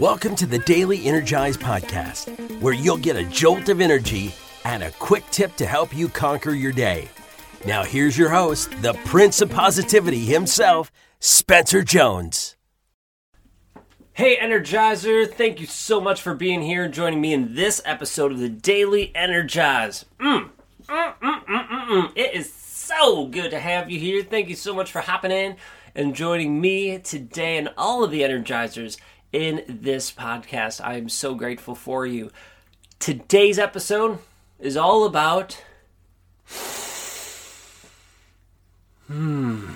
Welcome to the Daily Energize Podcast, where you'll get a jolt of energy and a quick tip to help you conquer your day. Now, here's your host, the Prince of Positivity himself, Spencer Jones. Hey, Energizer, thank you so much for being here and joining me in this episode of the Daily Energize. Mm, mm, mm, mm, mm, mm. It is so good to have you here. Thank you so much for hopping in and joining me today and all of the Energizers in this podcast. I am so grateful for you. Today's episode is all about. Hmm.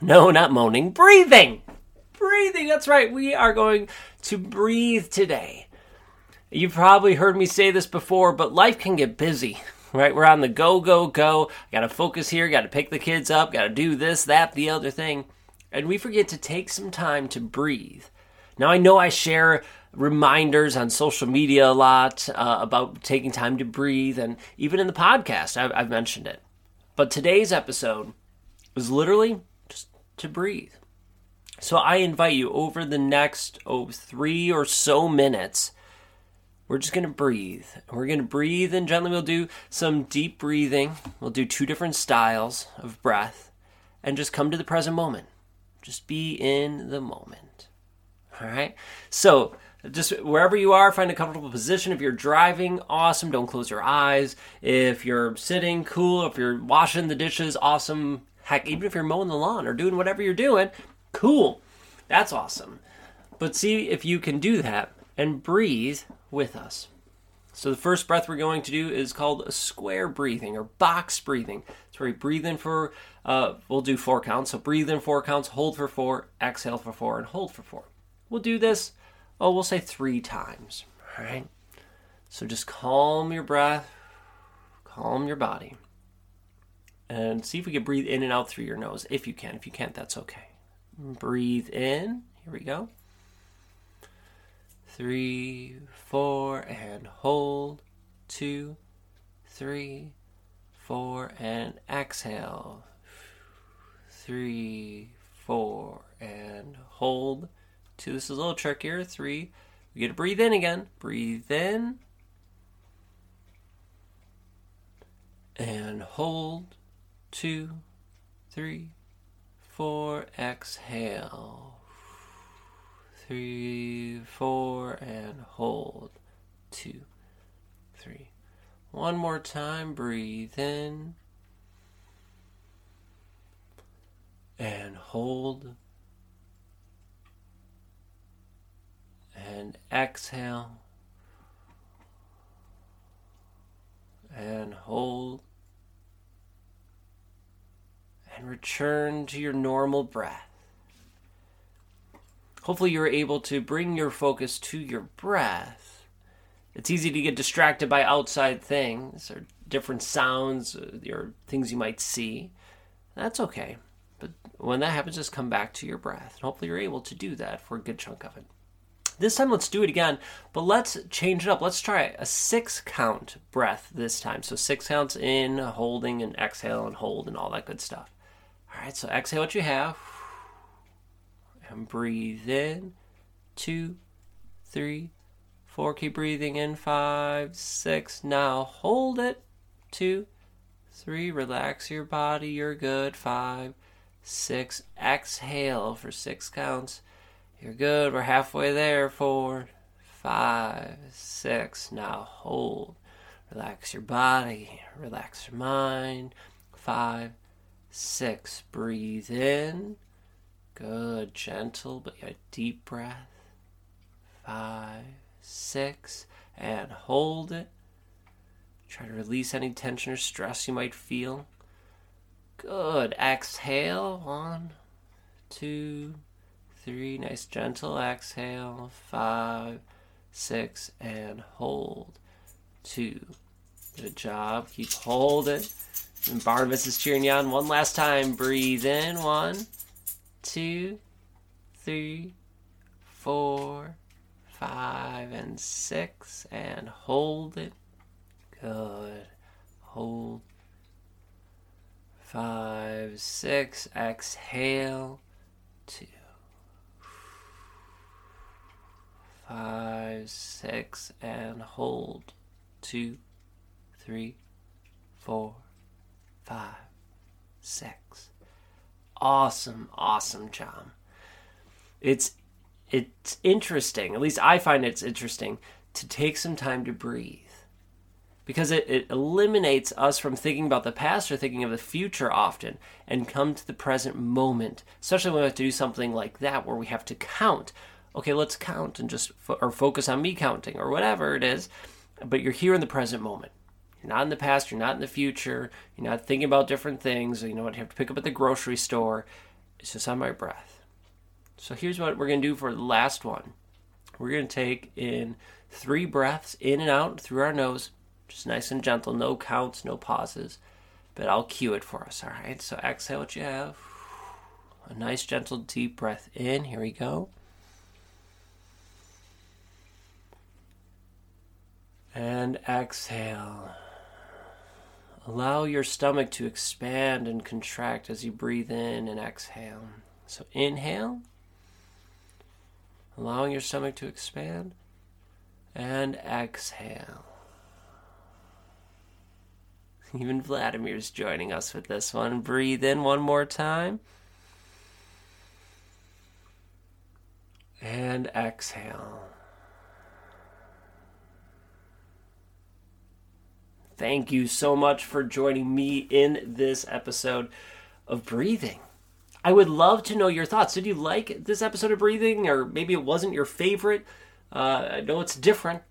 No, not moaning, breathing. Breathing, that's right. We are going to breathe today. You've probably heard me say this before, but life can get busy right? We're on the go, go, go. Got to focus here, got to pick the kids up, got to do this, that, the other thing. And we forget to take some time to breathe. Now, I know I share reminders on social media a lot uh, about taking time to breathe, and even in the podcast, I've, I've mentioned it. But today's episode is literally just to breathe. So I invite you over the next oh, three or so minutes we're just going to breathe. We're going to breathe and gently we'll do some deep breathing. We'll do two different styles of breath and just come to the present moment. Just be in the moment. All right? So, just wherever you are, find a comfortable position. If you're driving, awesome. Don't close your eyes. If you're sitting, cool. If you're washing the dishes, awesome. Heck, even if you're mowing the lawn or doing whatever you're doing, cool. That's awesome. But see if you can do that and breathe with us. So the first breath we're going to do is called a square breathing or box breathing. It's where you breathe in for, uh, we'll do four counts. So breathe in four counts, hold for four, exhale for four, and hold for four. We'll do this, oh, we'll say three times. All right. So just calm your breath, calm your body, and see if we can breathe in and out through your nose. If you can. If you can't, that's okay. Breathe in. Here we go three, four, and hold. Two, three, four, and exhale. Three, four, and hold. Two, this is a little trickier. Three, we get to breathe in again. Breathe in. And hold. Two, three, four, exhale three, four, and hold. Two, three. One more time, breathe in. And hold. And exhale. And hold. And return to your normal breath hopefully you're able to bring your focus to your breath. It's easy to get distracted by outside things or different sounds uh, or things you might see. That's okay. But when that happens, just come back to your breath. And hopefully you're able to do that for a good chunk of it. This time, let's do it again, but let's change it up. Let's try a six count breath this time. So, six counts in, holding, and exhale, and hold, and all that good stuff. All right, so exhale what you have and breathe in. Two, three, four. Keep breathing in. Five, six. Now hold it. Two, three. Relax your body. You're good. Five, six. Exhale for six counts. You're good. We're halfway there. Four, five, six. Now hold. Relax your body. Relax your mind. Five, six. Breathe in. Good, gentle, but yet deep breath. Five, six, and hold it. Try to release any tension or stress you might feel. Good. Exhale. One, two, three. Nice, gentle exhale. Five, six, and hold. Two. Good job. Keep hold it. And Barnabas is cheering you on one last time. Breathe in. One two, three, four, five, and six, and hold it. Good. Hold. Five, six, exhale. Two. Six, and hold. Two, three, four, five, six. Awesome, awesome job. It's it's interesting, at least I find it's interesting, to take some time to breathe. Because it, it eliminates us from thinking about the past or thinking of the future often and come to the present moment, especially when we have to do something like that where we have to count. Okay, let's count and just fo- or focus on me counting or whatever it is, but you're here in the present moment. You're not in the past, you're not in the future, you're not thinking about different things, you know what you have to pick up at the grocery store. It's just on my breath. So here's what we're to do for the last one. We're to take in three breaths in and out through our nose, just nice and gentle, no counts, no pauses. But I'll cue it for us, all right? So exhale what you have. A nice, gentle, deep breath in. Here we go. And exhale. Allow your stomach to expand and contract as you breathe in and exhale. So inhale, allowing your stomach to expand, and exhale. Even Vladimir's joining us with this one. Breathe in one more time. And exhale. Thank you so much for joining me in this episode of Breathing. I would love to know your thoughts. Did you like this episode of Breathing, or maybe it wasn't your favorite? Uh, I know it's different,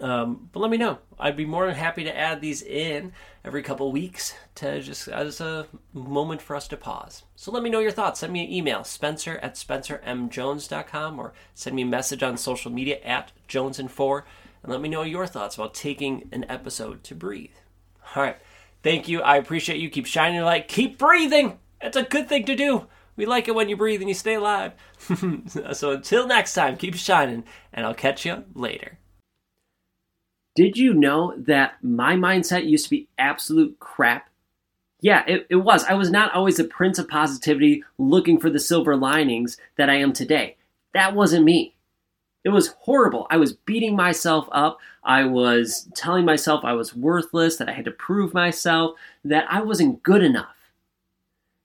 um, but let me know. I'd be more than happy to add these in every couple weeks to just as a moment for us to pause. So let me know your thoughts. Send me an email, spencer at spencermjones.com, or send me a message on social media at jonesin4 and let me know your thoughts about taking an episode to breathe. All right. Thank you. I appreciate you. Keep shining your light. Keep breathing. It's a good thing to do. We like it when you breathe and you stay alive. so until next time, keep shining, and I'll catch you later. Did you know that my mindset used to be absolute crap? Yeah, it, it was. I was not always the prince of positivity looking for the silver linings that I am today. That wasn't me. It was horrible. I was beating myself up. I was telling myself I was worthless, that I had to prove myself, that I wasn't good enough.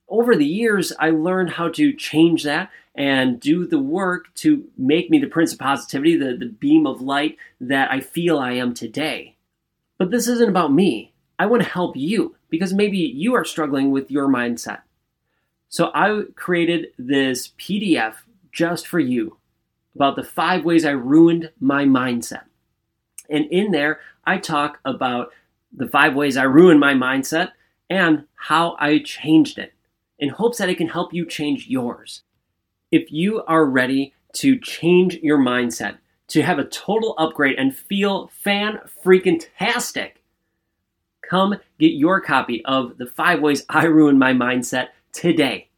Over the years, I learned how to change that and do the work to make me the prince of positivity, the, the beam of light that I feel I am today. But this isn't about me. I want to help you because maybe you are struggling with your mindset. So I created this PDF just for you about the five ways I ruined my mindset. And in there, I talk about the five ways I ruined my mindset and how I changed it in hopes that it can help you change yours. If you are ready to change your mindset, to have a total upgrade and feel fan freaking tastic, come get your copy of The Five Ways I Ruined My Mindset today.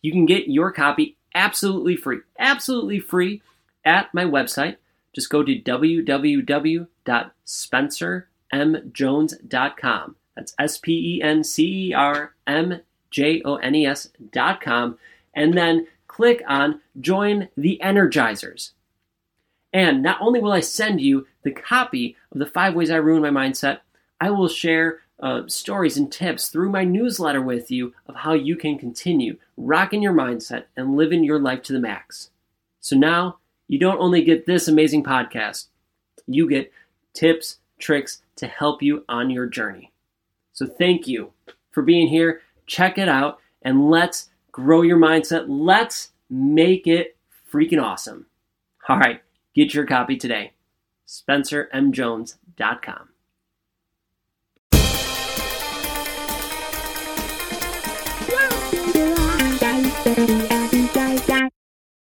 You can get your copy absolutely free, absolutely free at my website. Just go to www.spencermjones.com. That's S P E N C E R M J O N E S.com. And then click on Join the Energizers. And not only will I send you the copy of the five ways I ruin my mindset, I will share uh, stories and tips through my newsletter with you of how you can continue rocking your mindset and living your life to the max. So now you don't only get this amazing podcast, you get tips, tricks to help you on your journey. So thank you for being here. Check it out and let's grow your mindset. Let's make it freaking awesome. All right, get your copy today. SpencerMJones.com. Thank you.